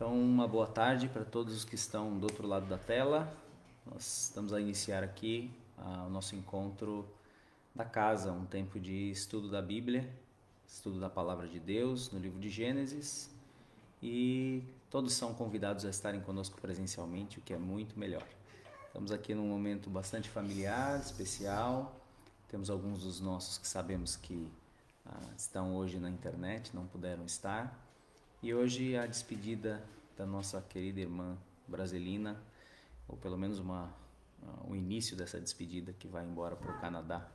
Então, uma boa tarde para todos os que estão do outro lado da tela. Nós estamos a iniciar aqui ah, o nosso encontro da casa, um tempo de estudo da Bíblia, estudo da palavra de Deus no livro de Gênesis. E todos são convidados a estarem conosco presencialmente, o que é muito melhor. Estamos aqui num momento bastante familiar, especial. Temos alguns dos nossos que sabemos que ah, estão hoje na internet, não puderam estar. E hoje a despedida da nossa querida irmã Brasilina, ou pelo menos uma, o início dessa despedida que vai embora para o Canadá.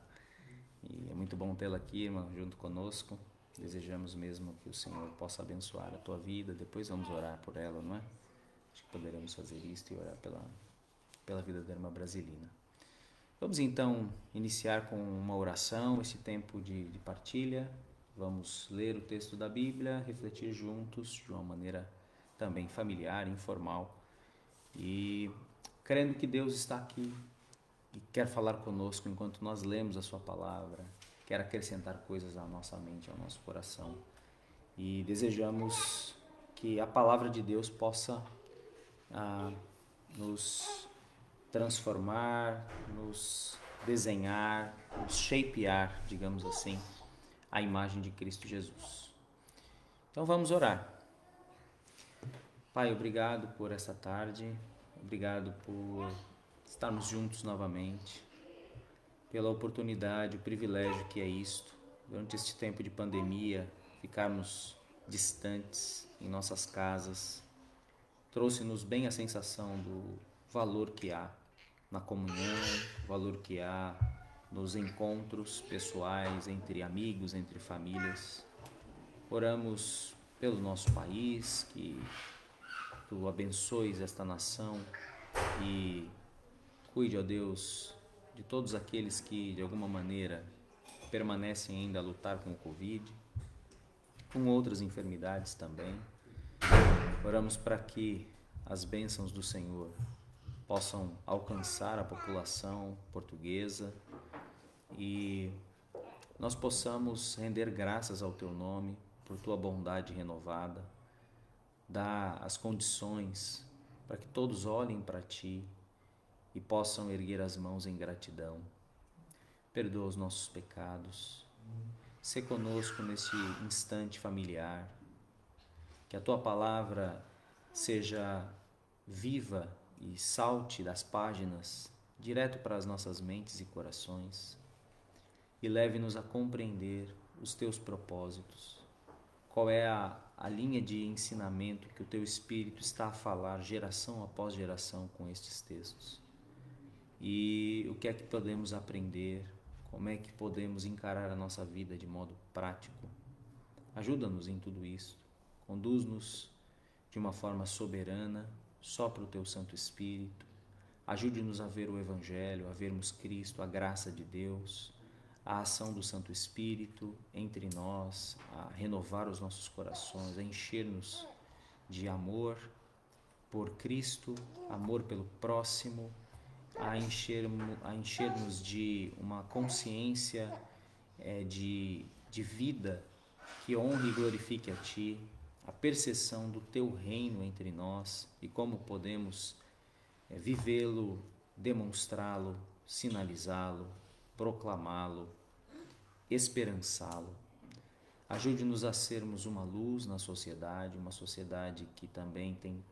E é muito bom tê-la aqui, irmã, junto conosco. Desejamos mesmo que o Senhor possa abençoar a tua vida. Depois vamos orar por ela, não é? Acho que poderemos fazer isso e orar pela, pela vida da irmã Brasilina. Vamos então iniciar com uma oração, esse tempo de, de partilha, Vamos ler o texto da Bíblia, refletir juntos de uma maneira também familiar, informal. E crendo que Deus está aqui e quer falar conosco enquanto nós lemos a Sua palavra, quer acrescentar coisas à nossa mente, ao nosso coração. E desejamos que a palavra de Deus possa ah, nos transformar, nos desenhar, nos shapear, digamos assim a imagem de Cristo Jesus. Então vamos orar. Pai, obrigado por essa tarde, obrigado por estarmos juntos novamente, pela oportunidade, o privilégio que é isto, durante este tempo de pandemia, ficarmos distantes em nossas casas, trouxe-nos bem a sensação do valor que há na comunhão, valor que há nos encontros pessoais entre amigos, entre famílias. Oramos pelo nosso país, que tu abençoes esta nação e cuide, ó Deus, de todos aqueles que de alguma maneira permanecem ainda a lutar com o Covid, com outras enfermidades também. Oramos para que as bênçãos do Senhor possam alcançar a população portuguesa e nós possamos render graças ao Teu nome por Tua bondade renovada, dar as condições para que todos olhem para Ti e possam erguer as mãos em gratidão. Perdoa os nossos pecados. Se conosco neste instante familiar. Que a tua palavra seja viva e salte das páginas direto para as nossas mentes e corações e leve-nos a compreender os teus propósitos. Qual é a, a linha de ensinamento que o teu Espírito está a falar geração após geração com estes textos? E o que é que podemos aprender? Como é que podemos encarar a nossa vida de modo prático? Ajuda-nos em tudo isso. Conduz-nos de uma forma soberana, só para o teu Santo Espírito. Ajude-nos a ver o Evangelho, a vermos Cristo, a graça de Deus a ação do Santo Espírito entre nós, a renovar os nossos corações, a encher-nos de amor por Cristo, amor pelo próximo, a encher-nos encher de uma consciência é, de, de vida que honre e glorifique a Ti, a percepção do Teu reino entre nós e como podemos é, vivê-lo, demonstrá-lo, sinalizá-lo, proclamá-lo, esperançá-lo. Ajude-nos a sermos uma luz na sociedade, uma sociedade que também tem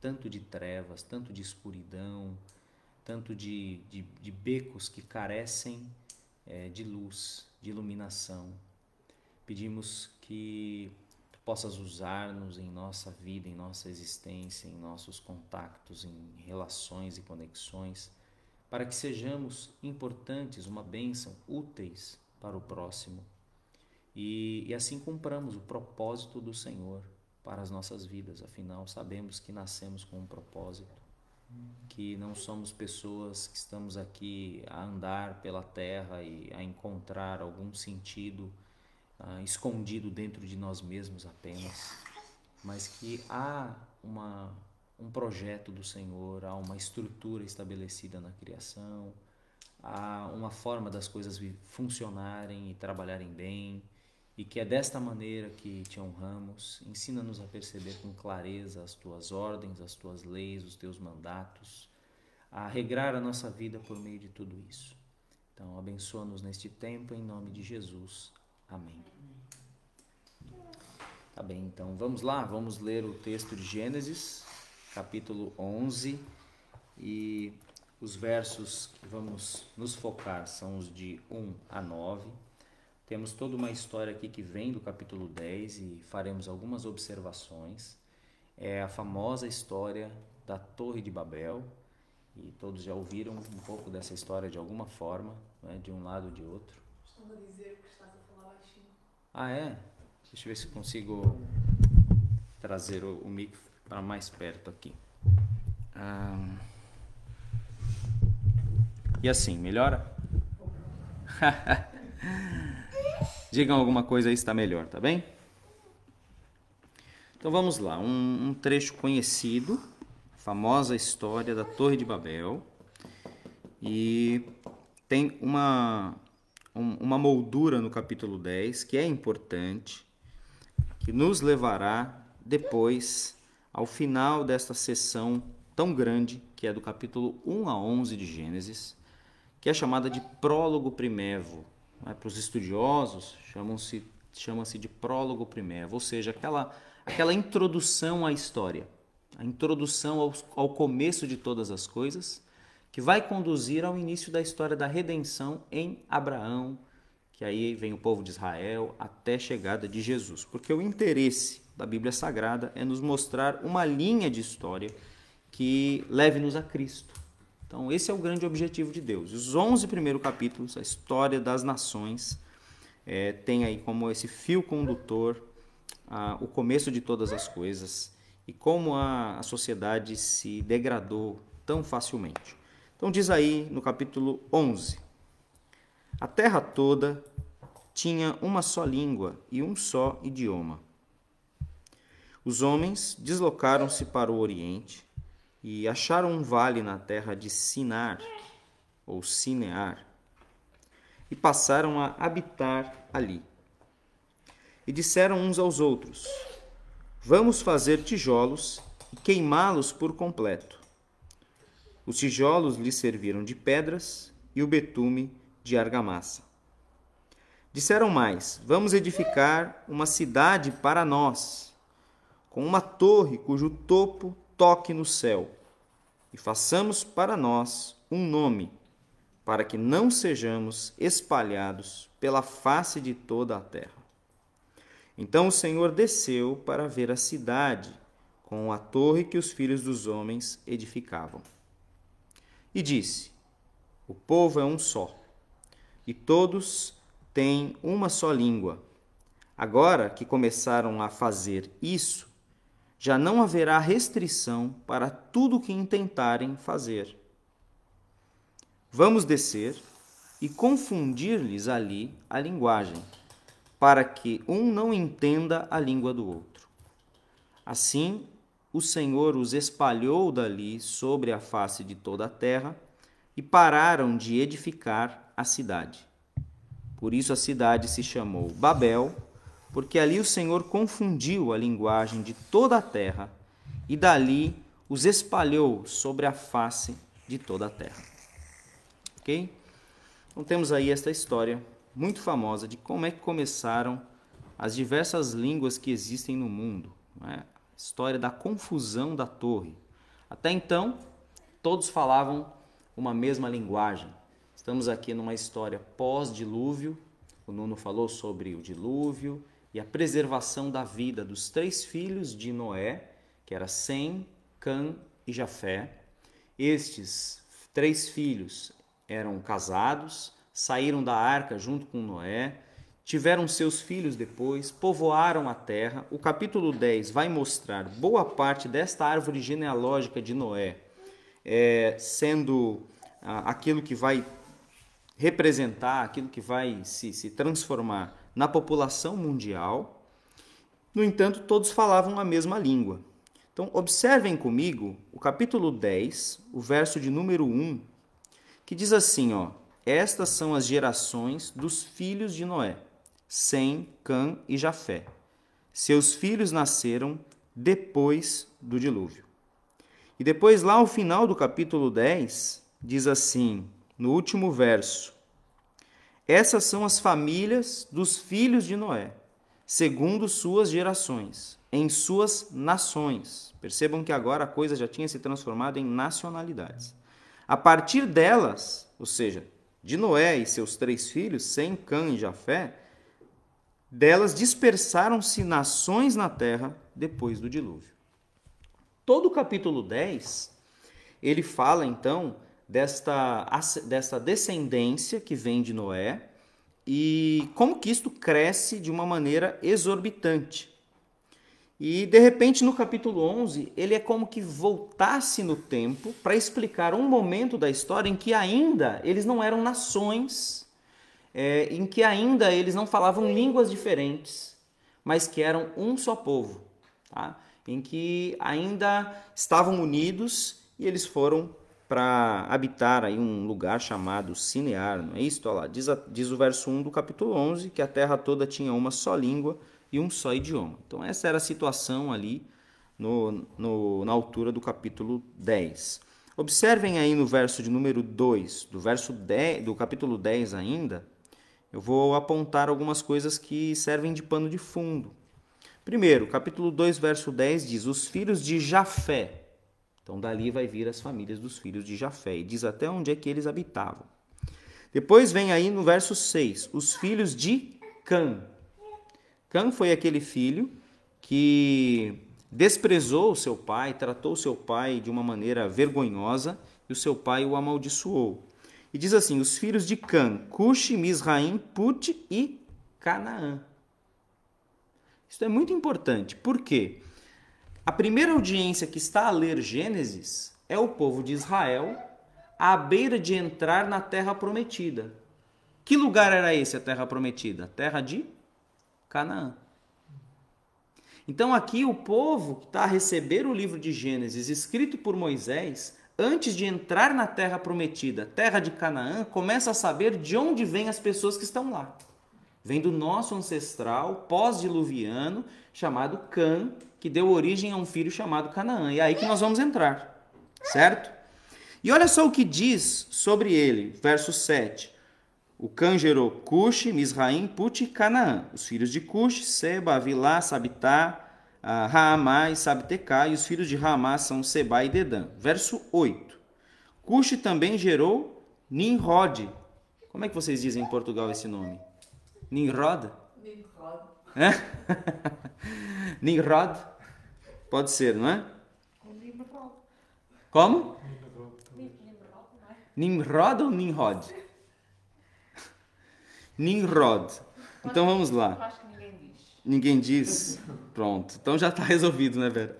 tanto de trevas, tanto de escuridão, tanto de, de, de becos que carecem é, de luz, de iluminação. Pedimos que tu possas usar-nos em nossa vida, em nossa existência, em nossos contatos, em relações e conexões para que sejamos importantes, uma bênção, úteis para o próximo. E, e assim cumpramos o propósito do Senhor para as nossas vidas. Afinal, sabemos que nascemos com um propósito, que não somos pessoas que estamos aqui a andar pela terra e a encontrar algum sentido uh, escondido dentro de nós mesmos apenas, mas que há uma um projeto do Senhor, há uma estrutura estabelecida na criação, há uma forma das coisas funcionarem e trabalharem bem e que é desta maneira que te honramos. Ensina-nos a perceber com clareza as tuas ordens, as tuas leis, os teus mandatos, a regrar a nossa vida por meio de tudo isso. Então, abençoa-nos neste tempo, em nome de Jesus. Amém. Tá bem, então vamos lá, vamos ler o texto de Gênesis, capítulo 11, e os versos que vamos nos focar são os de 1 a 9. Temos toda uma história aqui que vem do capítulo 10 e faremos algumas observações. É a famosa história da Torre de Babel, e todos já ouviram um pouco dessa história de alguma forma, né, de um lado ou de outro. Costuma dizer que estás a falar baixinho. Ah, é? Deixa eu ver se consigo trazer o, o para mais perto aqui. Ah, e assim, melhora? Digam alguma coisa aí está melhor, tá bem? Então vamos lá, um, um trecho conhecido famosa história da Torre de Babel e tem uma, uma moldura no capítulo 10 que é importante, que nos levará depois ao final desta sessão tão grande, que é do capítulo 1 a 11 de Gênesis, que é chamada de prólogo primevo. Né? Para os estudiosos, chamam-se chama-se de prólogo primevo, ou seja, aquela, aquela introdução à história a introdução ao, ao começo de todas as coisas, que vai conduzir ao início da história da redenção em Abraão, que aí vem o povo de Israel até a chegada de Jesus. Porque o interesse da Bíblia Sagrada é nos mostrar uma linha de história que leve-nos a Cristo. Então, esse é o grande objetivo de Deus. Os 11 primeiros capítulos, a história das nações, é, tem aí como esse fio condutor ah, o começo de todas as coisas e como a, a sociedade se degradou tão facilmente. Então, diz aí no capítulo 11: A terra toda tinha uma só língua e um só idioma. Os homens deslocaram-se para o oriente e acharam um vale na terra de Sinar, ou Sinear, e passaram a habitar ali. E disseram uns aos outros: Vamos fazer tijolos e queimá-los por completo. Os tijolos lhe serviram de pedras e o betume de argamassa. Disseram mais: Vamos edificar uma cidade para nós, com uma torre cujo topo toque no céu, e façamos para nós um nome, para que não sejamos espalhados pela face de toda a terra. Então o Senhor desceu para ver a cidade com a torre que os filhos dos homens edificavam. E disse: O povo é um só, e todos têm uma só língua. Agora que começaram a fazer isso, já não haverá restrição para tudo o que intentarem fazer. Vamos descer e confundir-lhes ali a linguagem para que um não entenda a língua do outro. Assim, o Senhor os espalhou dali sobre a face de toda a terra e pararam de edificar a cidade. Por isso a cidade se chamou Babel, porque ali o Senhor confundiu a linguagem de toda a terra e dali os espalhou sobre a face de toda a terra. Ok? Então temos aí esta história muito famosa de como é que começaram as diversas línguas que existem no mundo. Né? História da confusão da torre. Até então, todos falavam uma mesma linguagem. Estamos aqui numa história pós-dilúvio. O Nuno falou sobre o dilúvio e a preservação da vida dos três filhos de Noé, que era Sem, Cã e Jafé. Estes três filhos eram casados, saíram da arca junto com Noé, tiveram seus filhos depois, povoaram a terra. O capítulo 10 vai mostrar boa parte desta árvore genealógica de Noé, é, sendo ah, aquilo que vai representar, aquilo que vai se, se transformar na população mundial. No entanto, todos falavam a mesma língua. Então, observem comigo o capítulo 10, o verso de número 1, que diz assim, ó: estas são as gerações dos filhos de Noé, Sem, Cã e Jafé. Seus filhos nasceram depois do dilúvio. E depois, lá ao final do capítulo 10, diz assim, no último verso: Essas são as famílias dos filhos de Noé, segundo suas gerações, em suas nações. Percebam que agora a coisa já tinha se transformado em nacionalidades. A partir delas, ou seja, de Noé e seus três filhos, Sem, Cã e Jafé, delas dispersaram-se nações na terra depois do dilúvio. Todo o capítulo 10, ele fala então desta, desta descendência que vem de Noé e como que isto cresce de uma maneira exorbitante. E de repente no capítulo 11, ele é como que voltasse no tempo para explicar um momento da história em que ainda eles não eram nações, é, em que ainda eles não falavam línguas diferentes, mas que eram um só povo, tá? em que ainda estavam unidos e eles foram para habitar aí um lugar chamado Cinear, não é isso? Lá, diz, a, diz o verso 1 do capítulo 11 que a terra toda tinha uma só língua e um só idioma. Então, essa era a situação ali no, no, na altura do capítulo 10. Observem aí no verso de número 2, do verso 10, do capítulo 10 ainda, eu vou apontar algumas coisas que servem de pano de fundo. Primeiro, capítulo 2, verso 10 diz: Os filhos de Jafé. Então, dali vai vir as famílias dos filhos de Jafé. E diz até onde é que eles habitavam. Depois vem aí no verso 6, os filhos de Cã. Cã foi aquele filho que desprezou o seu pai, tratou o seu pai de uma maneira vergonhosa e o seu pai o amaldiçoou. E diz assim: os filhos de Cã, Cush, Misraim, Put e Canaã. Isso é muito importante, porque a primeira audiência que está a ler Gênesis é o povo de Israel à beira de entrar na terra prometida. Que lugar era esse, a terra prometida? Terra de Canaã. Então aqui o povo que está a receber o livro de Gênesis escrito por Moisés, antes de entrar na terra prometida, terra de Canaã, começa a saber de onde vêm as pessoas que estão lá. Vem do nosso ancestral pós-diluviano chamado Cã, que deu origem a um filho chamado Canaã. E é aí que nós vamos entrar, certo? E olha só o que diz sobre ele, verso 7. O Cã gerou Cush, Misraim, Put e Canaã. Os filhos de Cush, Seba, Avilá, Sabitá, Raamá e Sabtecá. E os filhos de Raamá são Seba e Dedã. Verso 8. Cush também gerou Nimrod. Como é que vocês dizem em Portugal esse nome? Nimrod? Nimrod. É? Nimrod? Pode ser, não é? Nimrod. Como? Nimrod, é? Nimrod ou Nimrod? Nimrod. Então vamos Eu lá. acho que ninguém diz. Ninguém diz. Pronto. Então já está resolvido, né, Vera?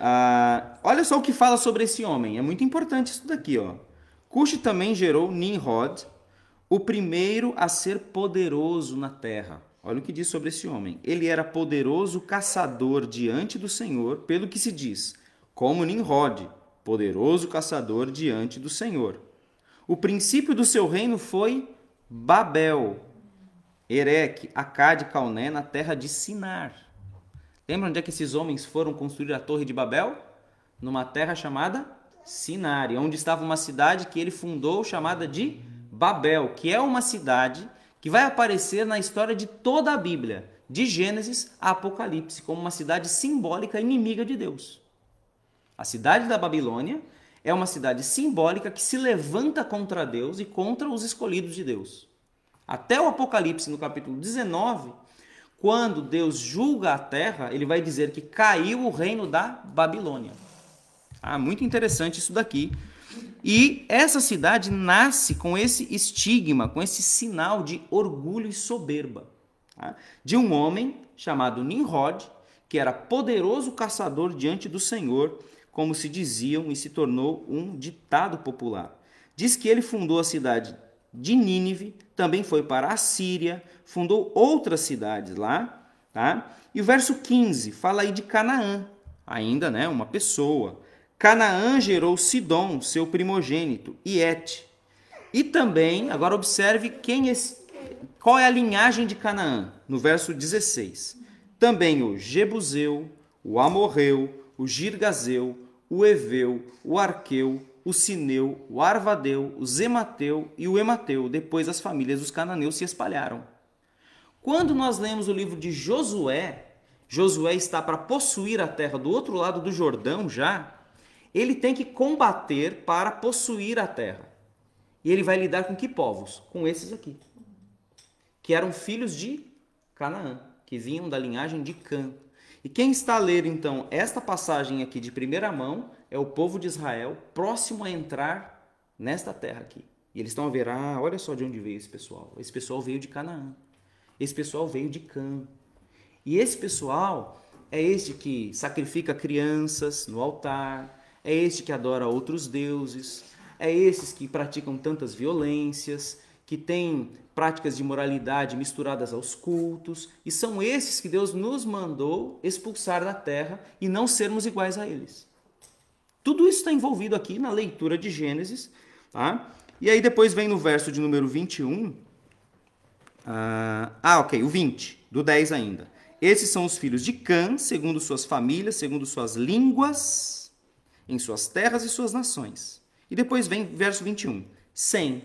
Ah, olha só o que fala sobre esse homem. É muito importante isso daqui, ó. Cush também gerou Nimrod, o primeiro a ser poderoso na terra. Olha o que diz sobre esse homem. Ele era poderoso caçador diante do Senhor, pelo que se diz, como Nimrod, poderoso caçador diante do Senhor. O princípio do seu reino foi Babel, Ereque, Acade, Calné, na terra de Sinar. Lembra onde é que esses homens foram construir a Torre de Babel? Numa terra chamada Sinar, e onde estava uma cidade que ele fundou chamada de Babel, que é uma cidade que vai aparecer na história de toda a Bíblia, de Gênesis a Apocalipse, como uma cidade simbólica inimiga de Deus. A cidade da Babilônia é uma cidade simbólica que se levanta contra Deus e contra os escolhidos de Deus. Até o Apocalipse, no capítulo 19, quando Deus julga a terra, ele vai dizer que caiu o reino da Babilônia. Ah, muito interessante isso daqui. E essa cidade nasce com esse estigma, com esse sinal de orgulho e soberba. tá? De um homem chamado Nimrod, que era poderoso caçador diante do Senhor, como se diziam, e se tornou um ditado popular. Diz que ele fundou a cidade de Nínive, também foi para a Síria, fundou outras cidades lá, tá? E o verso 15 fala aí de Canaã, ainda, né, uma pessoa. Canaã gerou Sidom, seu primogênito, e Et. E também, agora observe quem esse, qual é a linhagem de Canaã? No verso 16. Também o Jebuseu, o Amorreu, o Girgazeu, o Eveu, o Arqueu, o Sineu, o Arvadeu, o Zemateu e o Emateu. Depois as famílias dos cananeus se espalharam. Quando nós lemos o livro de Josué, Josué está para possuir a terra do outro lado do Jordão já, ele tem que combater para possuir a terra. E ele vai lidar com que povos? Com esses aqui, que eram filhos de Canaã, que vinham da linhagem de Cã. E quem está a ler então esta passagem aqui de primeira mão é o povo de Israel próximo a entrar nesta terra aqui. E eles estão a ver, ah, olha só de onde veio esse pessoal. Esse pessoal veio de Canaã. Esse pessoal veio de Cã. E esse pessoal é este que sacrifica crianças no altar, é este que adora outros deuses, é esses que praticam tantas violências, que têm práticas de moralidade misturadas aos cultos, e são esses que Deus nos mandou expulsar da terra e não sermos iguais a eles. Tudo isso está envolvido aqui na leitura de Gênesis. Tá? E aí depois vem no verso de número 21. Ah, ah, ok, o 20, do 10 ainda. Esses são os filhos de Cã, segundo suas famílias, segundo suas línguas, em suas terras e suas nações. E depois vem verso 21. Sem,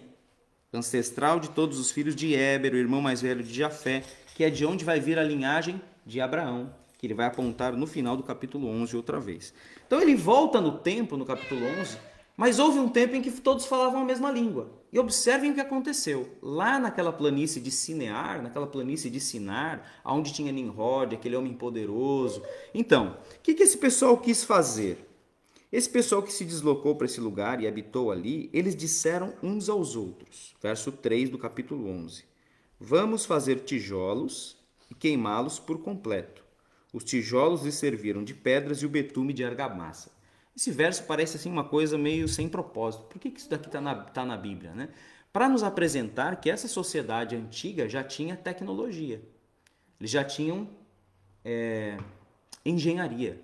ancestral de todos os filhos de Éber, o irmão mais velho de Jafé, que é de onde vai vir a linhagem de Abraão, que ele vai apontar no final do capítulo 11 outra vez. Então ele volta no tempo, no capítulo 11, mas houve um tempo em que todos falavam a mesma língua. E observem o que aconteceu. Lá naquela planície de Sinear, naquela planície de Sinar, onde tinha Nimrod, aquele homem poderoso. Então, o que, que esse pessoal quis fazer? Esse pessoal que se deslocou para esse lugar e habitou ali, eles disseram uns aos outros. Verso 3 do capítulo 11. Vamos fazer tijolos e queimá-los por completo. Os tijolos lhes serviram de pedras e o betume de argamassa. Esse verso parece assim uma coisa meio sem propósito. Por que, isso daqui está na, tá na Bíblia? Né? Para nos apresentar que essa sociedade antiga já tinha tecnologia. Eles já tinham é, engenharia.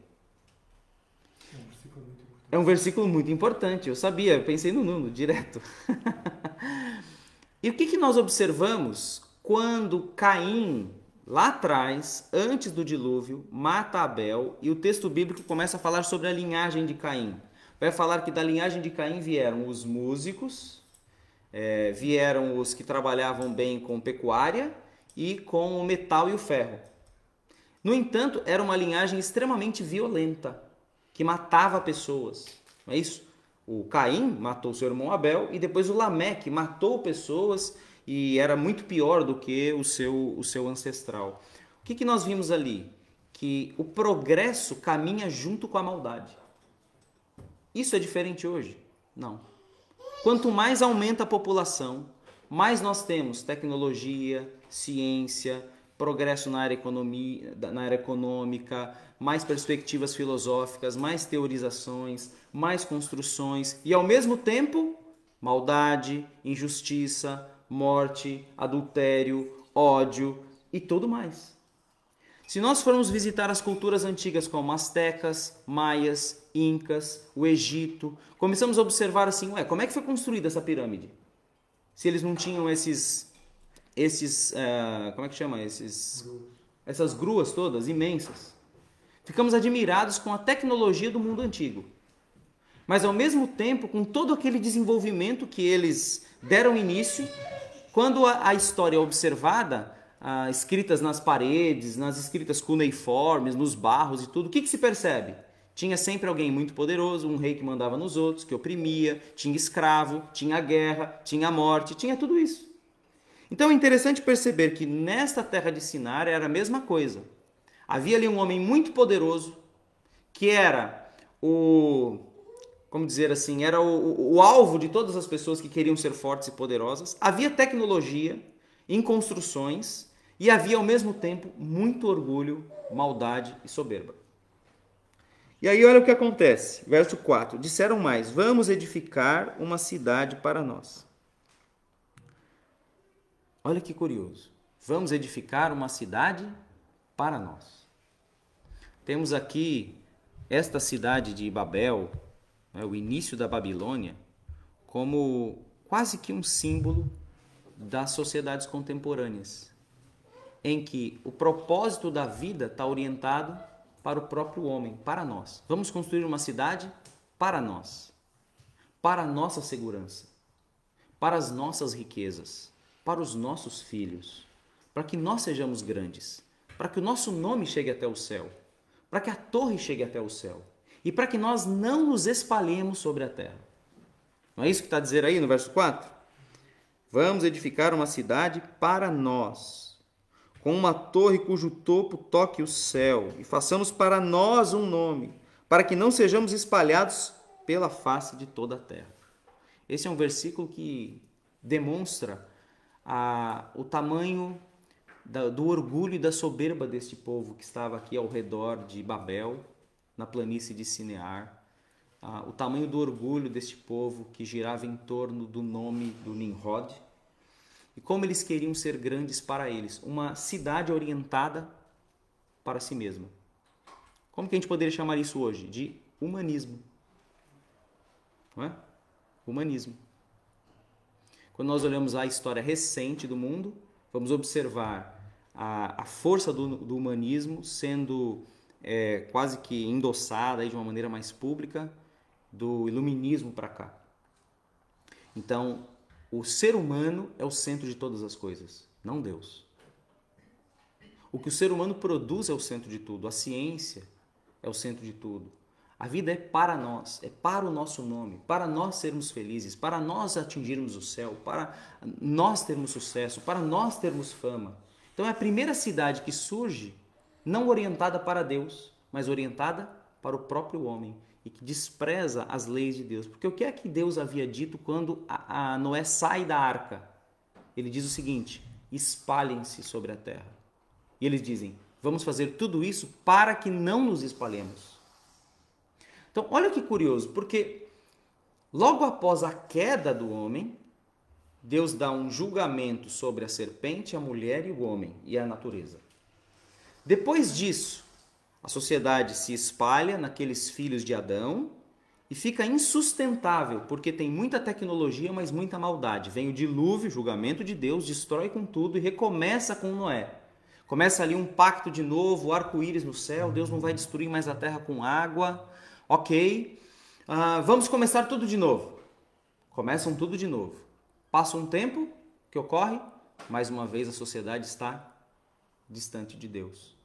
É um versículo muito importante, eu sabia, eu pensei no Nuno direto. e o que, que nós observamos quando Caim, lá atrás, antes do dilúvio, mata Abel e o texto bíblico começa a falar sobre a linhagem de Caim? Vai falar que da linhagem de Caim vieram os músicos, é, vieram os que trabalhavam bem com pecuária e com o metal e o ferro. No entanto, era uma linhagem extremamente violenta que matava pessoas. Não é isso? O Caim matou seu irmão Abel e depois o Lameque matou pessoas e era muito pior do que o seu, o seu ancestral. O que, que nós vimos ali? Que o progresso caminha junto com a maldade. Isso é diferente hoje? Não. Quanto mais aumenta a população, mais nós temos tecnologia, ciência, progresso na área, economia, na área econômica, mais perspectivas filosóficas, mais teorizações, mais construções e ao mesmo tempo maldade, injustiça, morte, adultério, ódio e tudo mais. Se nós formos visitar as culturas antigas como astecas, maias, incas, o Egito, começamos a observar assim, ué, como é que foi construída essa pirâmide? Se eles não tinham esses, esses, uh, como é que chama, esses, essas gruas todas imensas. Ficamos admirados com a tecnologia do mundo antigo. Mas ao mesmo tempo, com todo aquele desenvolvimento que eles deram início, quando a, a história é observada, ah, escritas nas paredes, nas escritas cuneiformes, nos barros e tudo, o que, que se percebe? Tinha sempre alguém muito poderoso, um rei que mandava nos outros, que oprimia, tinha escravo, tinha guerra, tinha morte, tinha tudo isso. Então é interessante perceber que nesta terra de Sinar era a mesma coisa. Havia ali um homem muito poderoso que era o, como dizer assim, era o, o, o alvo de todas as pessoas que queriam ser fortes e poderosas. Havia tecnologia em construções e havia ao mesmo tempo muito orgulho, maldade e soberba. E aí olha o que acontece, verso 4. Disseram mais: Vamos edificar uma cidade para nós. Olha que curioso. Vamos edificar uma cidade para nós. Temos aqui esta cidade de Babel, né, o início da Babilônia, como quase que um símbolo das sociedades contemporâneas, em que o propósito da vida está orientado para o próprio homem, para nós. Vamos construir uma cidade para nós, para a nossa segurança, para as nossas riquezas, para os nossos filhos, para que nós sejamos grandes, para que o nosso nome chegue até o céu, para que a torre chegue até o céu e para que nós não nos espalhemos sobre a terra. Não é isso que está a dizer aí no verso 4? Vamos edificar uma cidade para nós, com uma torre cujo topo toque o céu, e façamos para nós um nome, para que não sejamos espalhados pela face de toda a terra. Esse é um versículo que demonstra a, o tamanho da, do orgulho e da soberba deste povo que estava aqui ao redor de Babel, na planície de Sinear, a, o tamanho do orgulho deste povo que girava em torno do nome do Nimrod, e como eles queriam ser grandes para eles, uma cidade orientada para si mesma. Como que a gente poderia chamar isso hoje? De humanismo. Não é? Humanismo. Quando nós olhamos a história recente do mundo, vamos observar a, a força do, do, humanismo sendo é, quase que endossada de uma maneira mais pública do iluminismo para cá. Então, o ser humano é o centro de todas as coisas, não Deus. O que o ser humano produz é o centro de tudo, a ciência, é o centro de tudo. A vida é para nós, é para o nosso nome, para nós sermos felizes, para nós atingirmos o céu, para nós termos sucesso, para nós termos fama. Então é a primeira cidade que surge não orientada para Deus, mas orientada para o próprio homem e que despreza as leis de Deus. Porque o que é que Deus havia dito quando a, a Noé sai da arca? Ele diz o seguinte: espalhem-se sobre a terra. E eles dizem: Vamos fazer tudo isso para que não nos espalhemos. Então, olha que curioso, porque logo após a queda do homem, Deus dá um julgamento sobre a serpente, a mulher e o homem e a natureza. Depois disso, a sociedade se espalha naqueles filhos de Adão e fica insustentável, porque tem muita tecnologia, mas muita maldade. Vem o dilúvio, o julgamento de Deus, destrói com tudo e recomeça com Noé. Começa ali um pacto de novo, arco-íris no céu, Deus não vai destruir mais a terra com água. Ok, uh, vamos começar tudo de novo. Começam tudo de novo. Passa um tempo, que ocorre? Mais uma vez a sociedade está distante de Deus.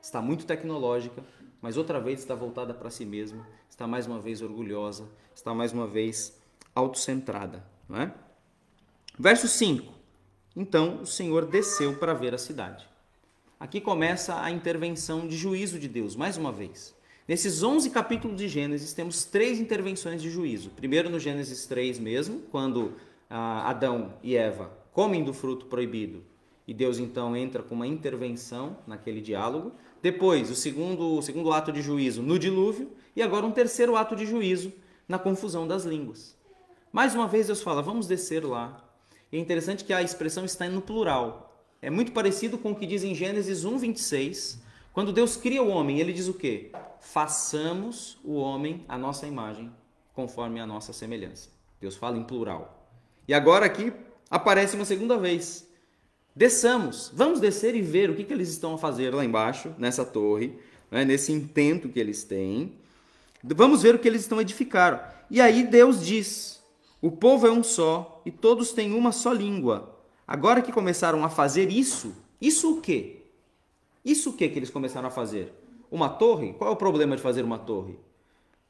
Está muito tecnológica, mas outra vez está voltada para si mesma, está mais uma vez orgulhosa, está mais uma vez autocentrada. Não é? Verso 5. Então o Senhor desceu para ver a cidade. Aqui começa a intervenção de juízo de Deus, mais uma vez. Nesses 11 capítulos de Gênesis, temos três intervenções de juízo. Primeiro, no Gênesis 3 mesmo, quando ah, Adão e Eva comem do fruto proibido e Deus então entra com uma intervenção naquele diálogo. Depois, o segundo, o segundo ato de juízo no dilúvio. E agora, um terceiro ato de juízo na confusão das línguas. Mais uma vez, Deus fala: vamos descer lá. E é interessante que a expressão está no plural. É muito parecido com o que diz em Gênesis 1, 26. Quando Deus cria o homem, ele diz o quê? Façamos o homem a nossa imagem, conforme a nossa semelhança. Deus fala em plural. E agora aqui aparece uma segunda vez. Desçamos, vamos descer e ver o que, que eles estão a fazer lá embaixo, nessa torre, né, nesse intento que eles têm. Vamos ver o que eles estão a edificar. E aí Deus diz: O povo é um só e todos têm uma só língua. Agora que começaram a fazer isso, isso o quê? Isso o quê que eles começaram a fazer? Uma torre? Qual é o problema de fazer uma torre?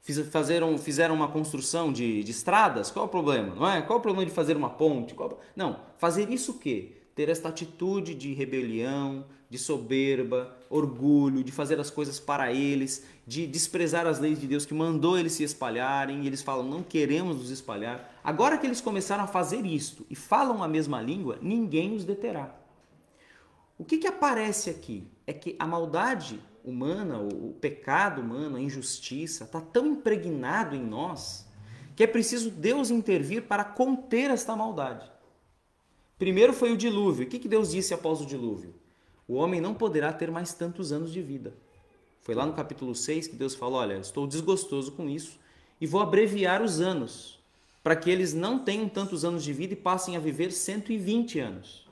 Fizeram, fizeram uma construção de, de estradas? Qual é o problema? Não é? Qual é o problema de fazer uma ponte? Qual... Não, fazer isso o quê? Ter esta atitude de rebelião, de soberba, orgulho, de fazer as coisas para eles, de desprezar as leis de Deus que mandou eles se espalharem, e eles falam: "Não queremos nos espalhar". Agora que eles começaram a fazer isto e falam a mesma língua, ninguém os deterá. O que, que aparece aqui é que a maldade humana, o, pecado humano, a injustiça, está tão impregnado em nós que é preciso Deus intervir para conter esta maldade. Primeiro foi o dilúvio. O que, que Deus disse após o dilúvio? O homem não poderá ter mais tantos anos de vida. Foi lá no capítulo 6 que Deus falou: Olha, estou desgostoso com isso e vou abreviar os anos para que eles não tenham tantos anos de vida e passem a viver 120 anos.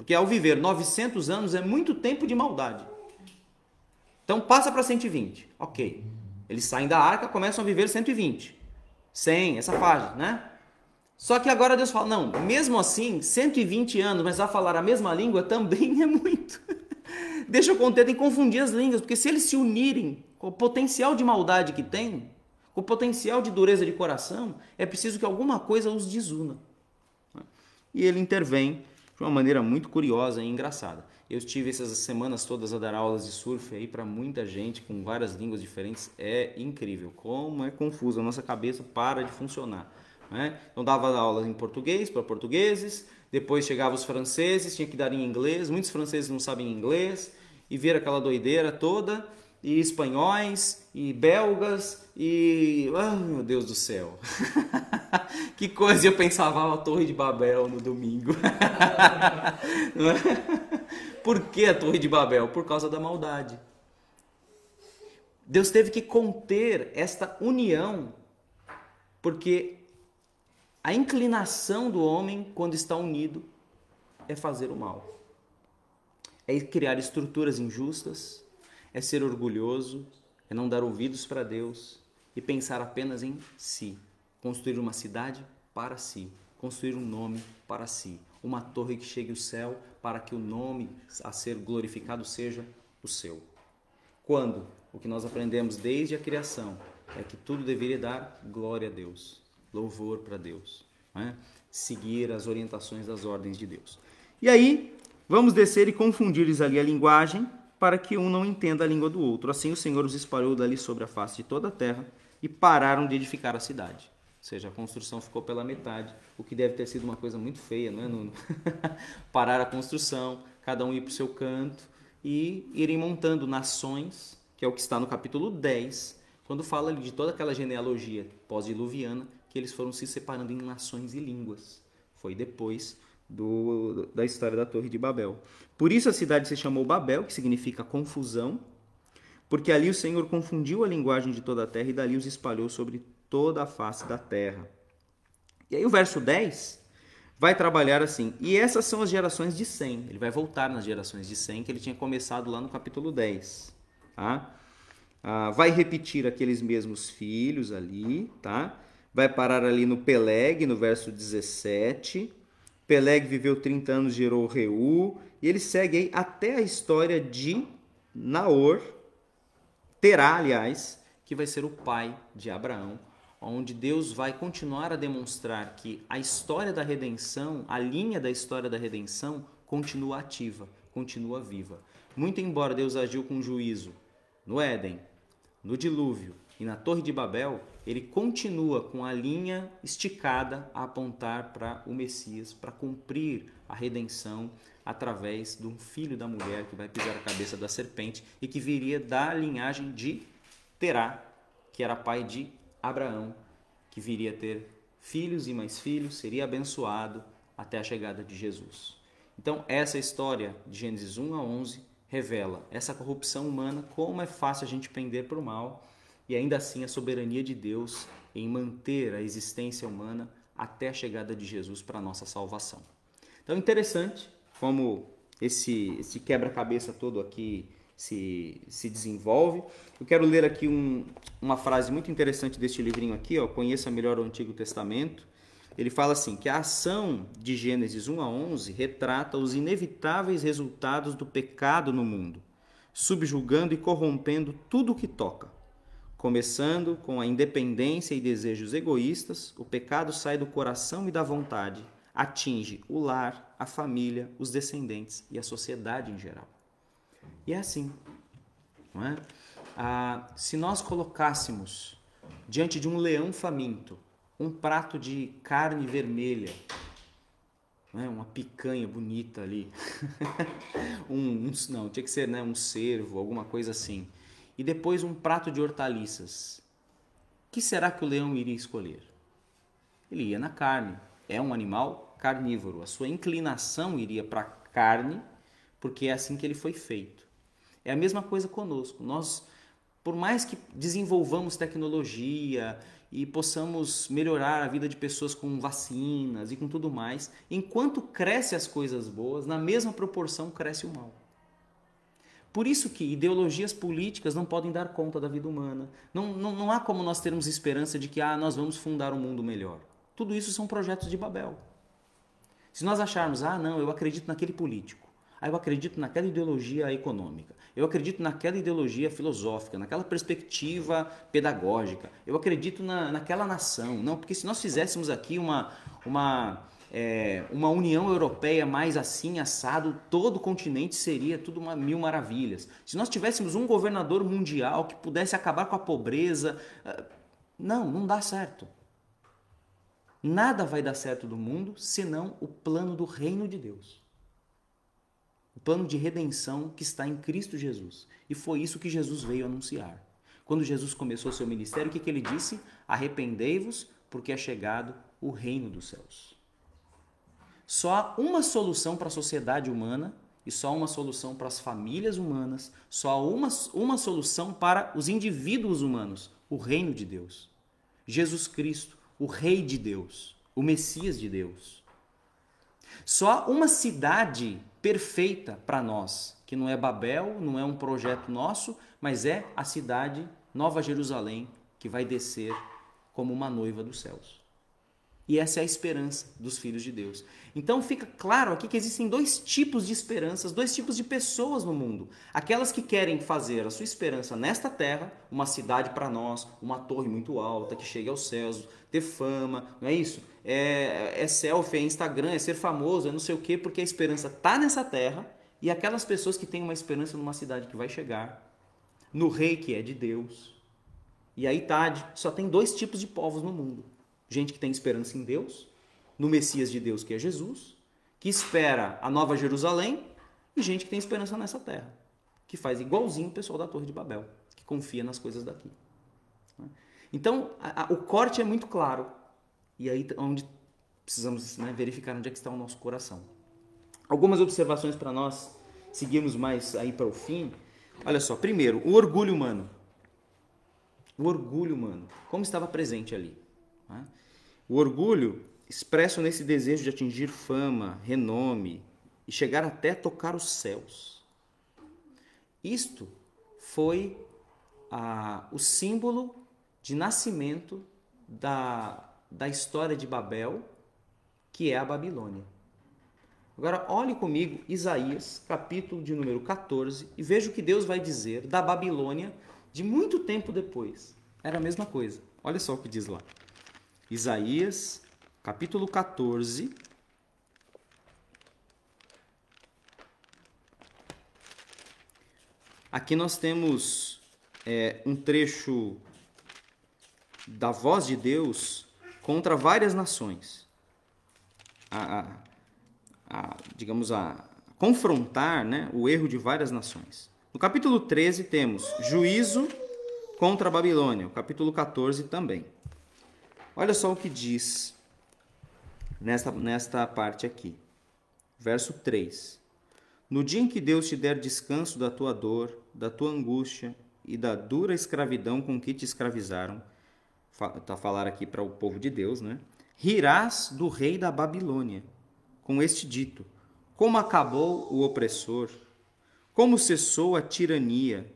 Porque ao viver 900 anos é muito tempo de maldade. Então passa para 120. Ok. Eles saem da arca, começam a viver 120. 100, essa fase, né? Só que agora Deus fala: não, mesmo assim, 120 anos, mas a falar a mesma língua também é muito. Deixa eu conter, tem confundir as línguas, porque se eles se unirem com o potencial de maldade que tem, com o potencial de dureza de coração, é preciso que alguma coisa os desuna. E ele intervém de uma maneira muito curiosa e engraçada. Eu estive essas semanas todas a dar aulas de surf aí para muita gente com várias línguas diferentes. É incrível como é confuso, a nossa cabeça para de funcionar. Né? Então dava aulas em português para portugueses, depois chegavam os franceses, tinha que dar em inglês, muitos franceses não sabem inglês, e ver aquela doideira toda, e espanhóis, e belgas, e. Oh, meu Deus do céu! que coisa eu pensava a Torre de Babel no domingo. Por que a Torre de Babel? Por causa da maldade. Deus teve que conter esta união, porque a inclinação do homem, quando está unido, é fazer o mal. É criar estruturas injustas, é ser orgulhoso, é não dar ouvidos para Deus e pensar apenas em si. Construir uma cidade para si, construir um nome para si, uma torre que chegue ao céu para que o nome a ser glorificado seja o seu. Quando o que nós aprendemos desde a criação é que tudo deveria dar glória a Deus louvor para Deus, né? seguir as orientações das ordens de Deus. E aí, vamos descer e confundir-lhes ali a linguagem, para que um não entenda a língua do outro. Assim o Senhor os espalhou dali sobre a face de toda a terra e pararam de edificar a cidade. Ou seja, a construção ficou pela metade, o que deve ter sido uma coisa muito feia, não é, Nuno? Parar a construção, cada um ir para o seu canto e irem montando nações, que é o que está no capítulo 10, quando fala de toda aquela genealogia pós-diluviana que eles foram se separando em nações e línguas. Foi depois do, da história da Torre de Babel. Por isso a cidade se chamou Babel, que significa confusão, porque ali o Senhor confundiu a linguagem de toda a terra e dali os espalhou sobre toda a face da terra. E aí o verso 10 vai trabalhar assim. E essas são as gerações de Sem. Ele vai voltar nas gerações de Sem, que ele tinha começado lá no capítulo 10. Tá? Ah, vai repetir aqueles mesmos filhos ali, tá? vai parar ali no Peleg, no verso 17. Peleg viveu 30 anos, gerou Reu, e ele segue aí até a história de Naor, Terá, aliás, que vai ser o pai de Abraão, onde Deus vai continuar a demonstrar que a história da redenção, a linha da história da redenção, continua ativa, continua viva. Muito embora Deus agiu com juízo no Éden, no dilúvio e na Torre de Babel, ele continua com a linha esticada a apontar para o Messias, para cumprir a redenção através de um filho da mulher que vai pisar a cabeça da serpente e que viria da linhagem de Terá, que era pai de Abraão, que viria a ter filhos e mais filhos, seria abençoado até a chegada de Jesus. Então, essa história de Gênesis 1 a 11 revela essa corrupção humana, como é fácil a gente pender para o mal e ainda assim a soberania de Deus em manter a existência humana até a chegada de Jesus para a nossa salvação. Então, interessante como esse, esse quebra-cabeça todo aqui se, se desenvolve. Eu quero ler aqui um, uma frase muito interessante deste livrinho aqui, ó, Conheça Melhor o Antigo Testamento. Ele fala assim, que a ação de Gênesis 1 a 11 retrata os inevitáveis resultados do pecado no mundo, subjugando e corrompendo tudo o que toca Começando com a independência e desejos egoístas, o pecado sai do coração e da vontade, atinge o lar, a família, os descendentes e a sociedade em geral. E é assim, não é? Ah, se nós colocássemos diante de um leão faminto um prato de carne vermelha, é? uma picanha bonita ali, um, um, não, tinha que ser né, um cervo, alguma coisa assim e depois um prato de hortaliças. Que será que o leão iria escolher? Ele ia na carne. É um animal carnívoro. A sua inclinação iria para a carne, porque é assim que ele foi feito. É a mesma coisa conosco. Nós Por mais que desenvolvamos tecnologia e possamos melhorar a vida de pessoas com vacinas e com tudo mais, enquanto cresce as coisas boas, na mesma proporção cresce o mal. Por isso que ideologias políticas não podem dar conta da vida humana. Não, não, não há como nós termos esperança de que ah, nós vamos fundar um mundo melhor. Tudo isso são projetos de Babel. Se nós acharmos, ah, não, eu acredito naquele político, ah, eu acredito naquela ideologia econômica, eu acredito naquela ideologia filosófica, naquela perspectiva pedagógica, eu acredito na, naquela nação. Não, porque se nós fizéssemos aqui uma, uma, é, uma União Europeia mais assim, assado, todo o continente seria tudo uma mil maravilhas. Se nós tivéssemos um governador mundial que pudesse acabar com a pobreza. Ah, não, não dá certo. Nada vai dar certo do mundo senão o plano do reino de Deus. O plano de redenção que está em Cristo Jesus. E foi isso que Jesus veio anunciar. Quando Jesus começou seu ministério, o que, que ele disse? Arrependei-vos, porque é chegado o reino dos céus. Só há uma solução para a sociedade humana e só uma solução para as famílias humanas, só há uma, uma solução para os indivíduos humanos: o reino de Deus. Jesus Cristo o Rei de Deus, o Messias de Deus. Só uma cidade perfeita para nós, que não é Babel, não é um projeto nosso, mas é a cidade Nova Jerusalém, que vai descer como uma noiva dos céus. E essa é a esperança dos filhos de Deus. Então fica claro aqui que existem dois tipos de esperanças, dois tipos de pessoas no mundo. Aquelas que querem fazer a sua esperança nesta terra, uma cidade para nós, uma torre muito alta que chegue aos céus, ter fama, não é isso? É, é selfie, é Instagram, é ser famoso, é não sei o quê, porque a esperança está nessa terra. E aquelas pessoas que têm uma esperança numa cidade que vai chegar, no rei que é de Deus. E aí tá, só tem dois tipos de povos no mundo gente que tem esperança em Deus, no Messias de Deus, que é Jesus, que espera a nova Jerusalém, e gente que tem esperança nessa terra, que faz igualzinho o pessoal da Torre de Babel, que confia nas coisas daqui. Então, a, a, o corte é muito claro, e aí onde precisamos né, verificar onde é que está o nosso coração. Algumas observações para nós seguirmos mais aí para o fim. Olha só, primeiro, o orgulho humano. O orgulho humano, como estava presente ali. Né? O orgulho, expresso nesse desejo de atingir fama, renome e chegar até tocar os céus. Isto foi ah, o símbolo de nascimento da, da história de Babel, que é a Babilônia. Agora, olhe comigo Isaías, capítulo de número 14, e veja o que Deus vai dizer da Babilônia de muito tempo depois. Era a mesma coisa. Olha só o que diz lá. Isaías, capítulo 14. Aqui nós temos é, um trecho da voz de Deus contra várias nações. A, a, a, digamos, a confrontar né, o erro de várias nações. No capítulo 13 temos juízo contra a Babilônia, o capítulo 14 também. Olha só o que diz nesta, nesta parte aqui. Verso 3. No dia em que Deus te der descanso da tua dor, da tua angústia e da dura escravidão com que te escravizaram, está a falar aqui para o povo de Deus, né? Rirás do rei da Babilônia, com este dito: Como acabou o opressor, como cessou a tirania,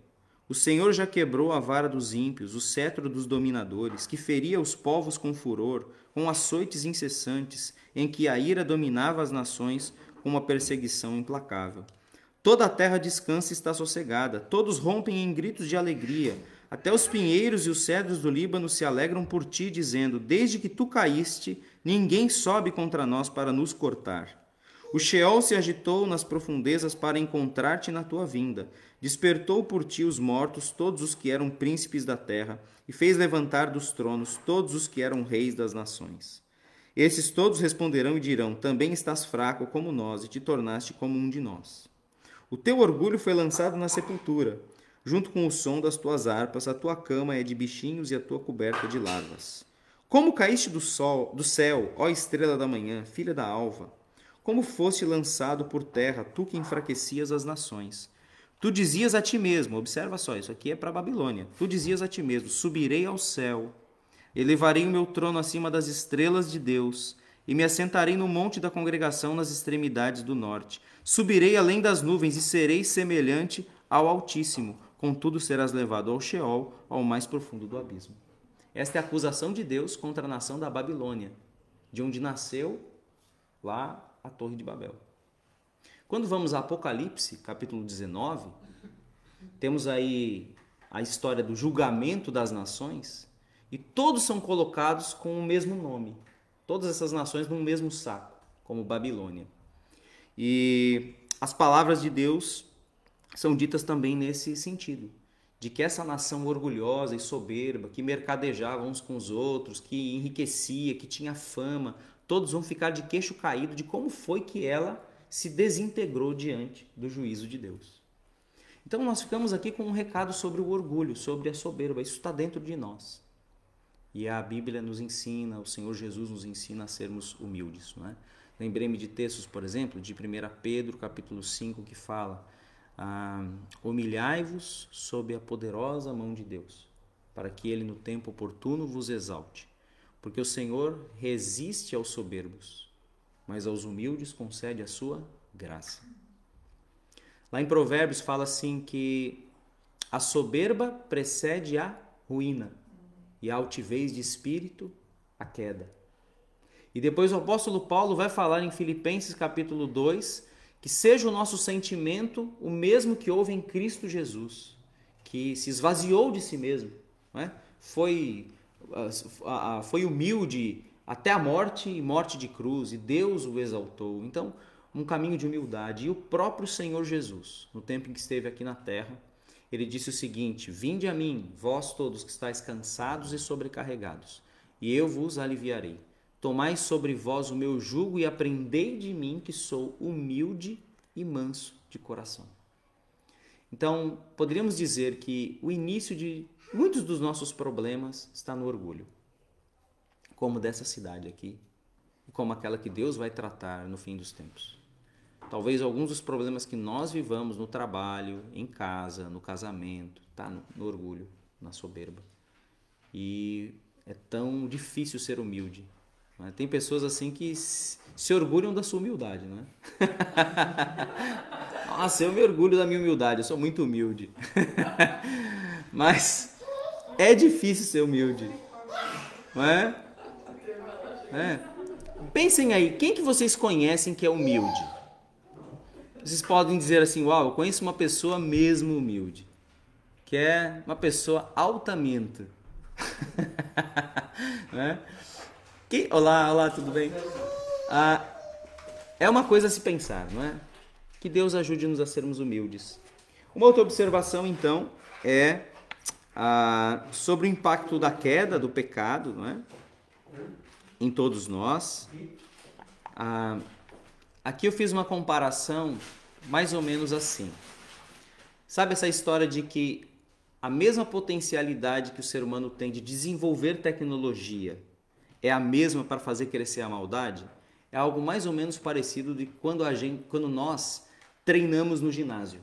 o Senhor já quebrou a vara dos ímpios, o cetro dos dominadores, que feria os povos com furor, com açoites incessantes, em que a ira dominava as nações com uma perseguição implacável. Toda a terra descansa e está sossegada, todos rompem em gritos de alegria. Até os pinheiros e os cedros do Líbano se alegram por ti, dizendo: Desde que tu caíste, ninguém sobe contra nós para nos cortar. O Sheol se agitou nas profundezas para encontrar-te na tua vinda. Despertou por ti os mortos, todos os que eram príncipes da terra, e fez levantar dos tronos todos os que eram reis das nações. Esses todos responderão e dirão: Também estás fraco como nós, e te tornaste como um de nós. O teu orgulho foi lançado na sepultura, junto com o som das tuas harpas, a tua cama é de bichinhos e a tua coberta de larvas. Como caíste do sol, do céu, ó estrela da manhã, filha da alva, como foste lançado por terra, tu que enfraquecias as nações. Tu dizias a ti mesmo, observa só, isso aqui é para Babilônia. Tu dizias a ti mesmo: Subirei ao céu, elevarei o meu trono acima das estrelas de Deus, e me assentarei no monte da congregação nas extremidades do norte. Subirei além das nuvens e serei semelhante ao Altíssimo. Contudo, serás levado ao Sheol, ao mais profundo do abismo. Esta é a acusação de Deus contra a nação da Babilônia, de onde nasceu lá a Torre de Babel. Quando vamos a Apocalipse, capítulo 19, temos aí a história do julgamento das nações e todos são colocados com o mesmo nome. Todas essas nações no mesmo saco, como Babilônia. E as palavras de Deus são ditas também nesse sentido, de que essa nação orgulhosa e soberba, que mercadejava uns com os outros, que enriquecia, que tinha fama, todos vão ficar de queixo caído de como foi que ela se desintegrou diante do juízo de Deus. Então nós ficamos aqui com um recado sobre o orgulho, sobre a soberba, isso está dentro de nós. E a Bíblia nos ensina, o Senhor Jesus nos ensina a sermos humildes. Não é? Lembrei-me de textos, por exemplo, de 1 Pedro, capítulo 5, que fala: ah, Humilhai-vos sob a poderosa mão de Deus, para que ele no tempo oportuno vos exalte. Porque o Senhor resiste aos soberbos, mas aos humildes concede a sua graça. Lá em Provérbios fala assim que a soberba precede a ruína e a altivez de espírito a queda. E depois o apóstolo Paulo vai falar em Filipenses capítulo 2 que seja o nosso sentimento o mesmo que houve em Cristo Jesus, que se esvaziou de si mesmo, é? foi, foi humilde até a morte e morte de cruz, e Deus o exaltou. Então, um caminho de humildade. E o próprio Senhor Jesus, no tempo em que esteve aqui na terra, ele disse o seguinte: Vinde a mim, vós todos que estáis cansados e sobrecarregados, e eu vos aliviarei. Tomai sobre vós o meu jugo e aprendei de mim, que sou humilde e manso de coração. Então, poderíamos dizer que o início de muitos dos nossos problemas está no orgulho, como dessa cidade aqui, como aquela que Deus vai tratar no fim dos tempos. Talvez alguns dos problemas que nós vivamos no trabalho, em casa, no casamento, tá no, no orgulho, na soberba. E é tão difícil ser humilde, né? Tem pessoas assim que se orgulham da sua humildade, não é? Nossa, eu me orgulho da minha humildade, eu sou muito humilde. Mas é difícil ser humilde, não é? é? Pensem aí, quem que vocês conhecem que é humilde? Vocês podem dizer assim, uau, eu conheço uma pessoa mesmo humilde, que é uma pessoa altamente. né? Que... Olá, olá, tudo bem? Ah, é uma coisa a se pensar, não é? Que Deus ajude-nos a sermos humildes. Uma outra observação, então, é ah, sobre o impacto da queda, do pecado, não é? Em todos nós. Ah, aqui eu fiz uma comparação mais ou menos assim. Sabe essa história de que a mesma potencialidade que o ser humano tem de desenvolver tecnologia é a mesma para fazer crescer a maldade, é algo mais ou menos parecido de quando, a gente, quando nós treinamos no ginásio.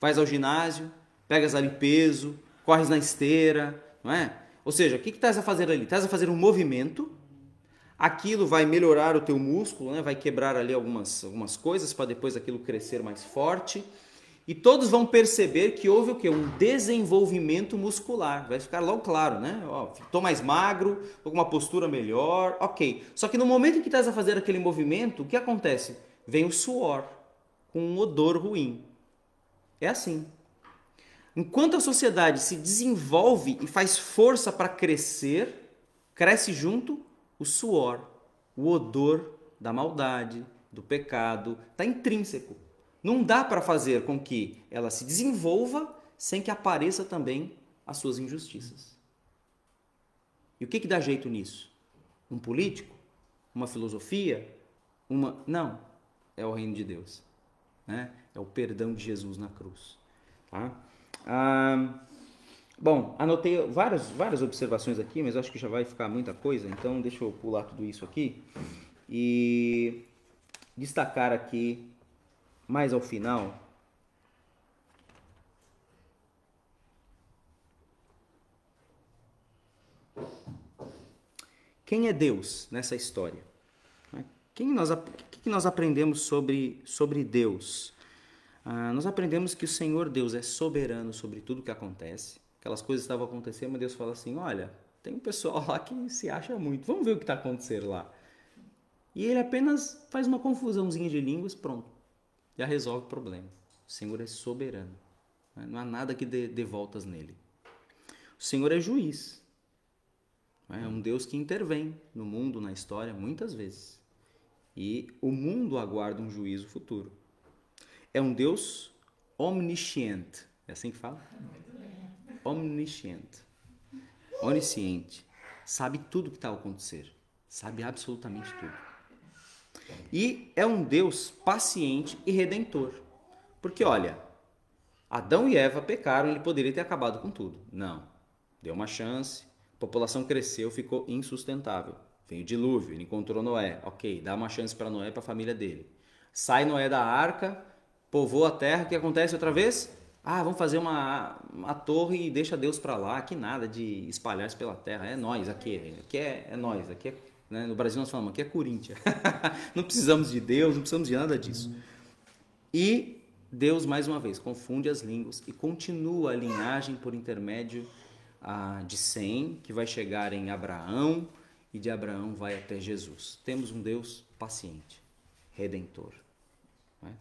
Vais ao ginásio, pegas ali peso, corres na esteira, não é? Ou seja, o que, estás a fazer ali? Estás a fazer um movimento, aquilo vai melhorar o teu músculo, né? vai quebrar ali algumas, algumas coisas para depois aquilo crescer mais forte e todos vão perceber que houve o que? Um desenvolvimento muscular. Vai ficar logo claro, né? Estou mais magro, estou com uma postura melhor, ok. Só que no momento em que estás a fazer aquele movimento, o que acontece? Vem o suor, com um odor ruim. É assim. Enquanto a sociedade se desenvolve e faz força para crescer, cresce junto o suor, o odor da maldade, do pecado, está intrínseco. Não dá para fazer com que ela se desenvolva sem que apareça também as suas injustiças. E o que, que dá jeito nisso? Um político? Uma filosofia? Uma. Não. É o reino de Deus. Né? É o perdão de Jesus na cruz. Tá? Bom, anotei várias, várias observações aqui, mas acho que já vai ficar muita coisa, então deixa eu pular tudo isso aqui e destacar aqui mais ao final Quem é Deus nessa história? Quem nós, o que nós aprendemos sobre, sobre Deus? Ah, nós aprendemos que o Senhor Deus é soberano sobre tudo que acontece. Aquelas coisas estavam acontecendo, mas Deus fala assim: olha, tem um pessoal lá que se acha muito, vamos ver o que está acontecendo lá. E ele apenas faz uma confusãozinha de línguas, pronto, já resolve o problema. O Senhor é soberano, né? não há nada que dê, dê voltas nele. O Senhor é juiz, né? é um Deus que intervém no mundo, na história, muitas vezes. E o mundo aguarda um juízo futuro. É um Deus omnisciente. É assim que fala? Omnisciente. Onisciente. Sabe tudo o que está a acontecer. Sabe absolutamente tudo. E é um Deus paciente e redentor. Porque, olha, Adão e Eva pecaram, ele poderia ter acabado com tudo. Não. Deu uma chance, a população cresceu, ficou insustentável. Veio o dilúvio, ele encontrou Noé. Ok, dá uma chance para Noé e para a família dele. Sai Noé da arca, povoa a terra, o que acontece outra vez? Ah, vamos fazer uma, uma torre e deixa Deus para lá, que nada de espalhar-se pela terra. É nós aqui, aqui é, é nós, aqui é, né? no Brasil nós falamos, aqui é Corinthians. não precisamos de Deus, não precisamos de nada disso. E Deus, mais uma vez, confunde as línguas e continua a linhagem por intermédio ah, de Sem, que vai chegar em Abraão, e de Abraão vai até Jesus. Temos um Deus paciente, redentor. Né?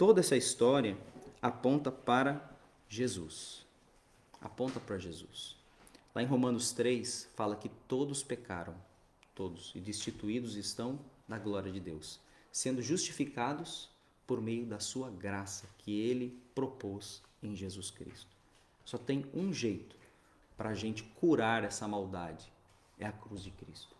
Toda essa história aponta para Jesus. Aponta para Jesus. Lá em Romanos 3 fala que todos pecaram, todos, e destituídos estão da glória de Deus, sendo justificados por meio da sua graça que ele propôs em Jesus Cristo. Só tem um jeito para a gente curar essa maldade: é a cruz de Cristo.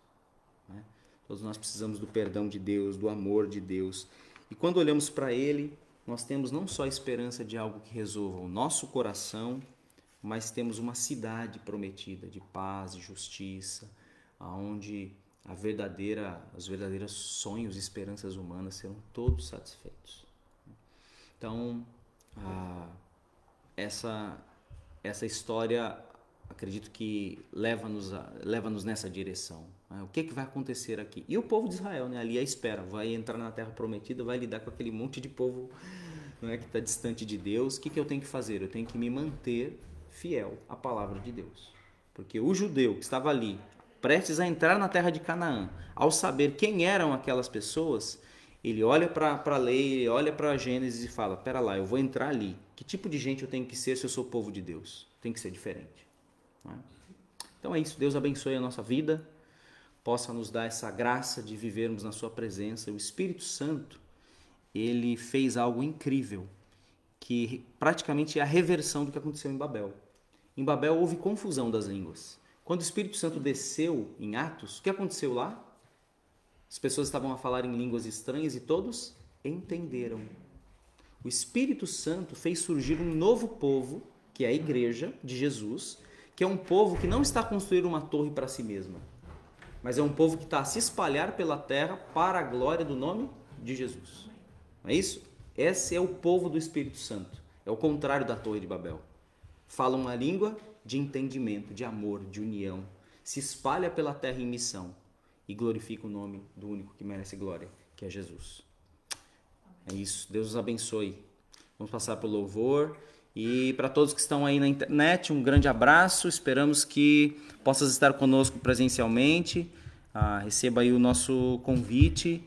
Né? Todos nós precisamos do perdão de Deus, do amor de Deus. E quando olhamos para Ele, nós temos não só a esperança de algo que resolva o nosso coração, mas temos uma cidade prometida de paz e justiça, aonde a verdadeira, os verdadeiros sonhos e esperanças humanas serão todos satisfeitos. Então, essa essa história acredito que leva-nos leva-nos nessa direção. Né? O que, que vai acontecer aqui? E o povo de Israel, né? ali à espera, vai entrar na terra prometida, vai lidar com aquele monte de povo né, que está distante de Deus. O que, que eu tenho que fazer? Eu tenho que me manter fiel à palavra de Deus. Porque o judeu que estava ali, prestes a entrar na terra de Canaã, ao saber quem eram aquelas pessoas, ele olha para a lei, ele olha para Gênesis e fala: Pera lá, eu vou entrar ali. Que tipo de gente eu tenho que ser se eu sou povo de Deus? Tem que ser diferente. É? Então é isso. Deus abençoe a nossa vida, possa nos dar essa graça de vivermos na Sua presença. O Espírito Santo, ele fez algo incrível, que praticamente é a reversão do que aconteceu em Babel. Em Babel houve confusão das línguas. Quando o Espírito Santo desceu em Atos, o que aconteceu lá? As pessoas estavam a falar em línguas estranhas e todos entenderam. O Espírito Santo fez surgir um novo povo, que é a igreja de Jesus, que é um povo que não está construindo uma torre para si mesma, mas é um povo que está a se espalhar pela terra para a glória do nome de Jesus. Não é isso? Esse é o povo do Espírito Santo. É o contrário da Torre de Babel. Fala uma língua de entendimento, de amor, de união. Se espalha pela terra em missão e glorifica o nome do único que merece glória, que é Jesus. É isso. Deus os abençoe. Vamos passar para o louvor. E para todos que estão aí na internet, um grande abraço. Esperamos que possas estar conosco presencialmente. Ah, receba aí o nosso convite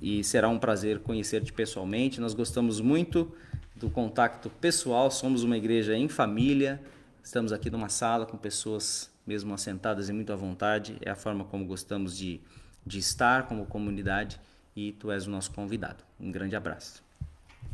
e será um prazer conhecer-te pessoalmente. Nós gostamos muito do contato pessoal, somos uma igreja em família. Estamos aqui numa sala com pessoas mesmo assentadas e muito à vontade. É a forma como gostamos de, de estar como comunidade e tu és o nosso convidado. Um grande abraço.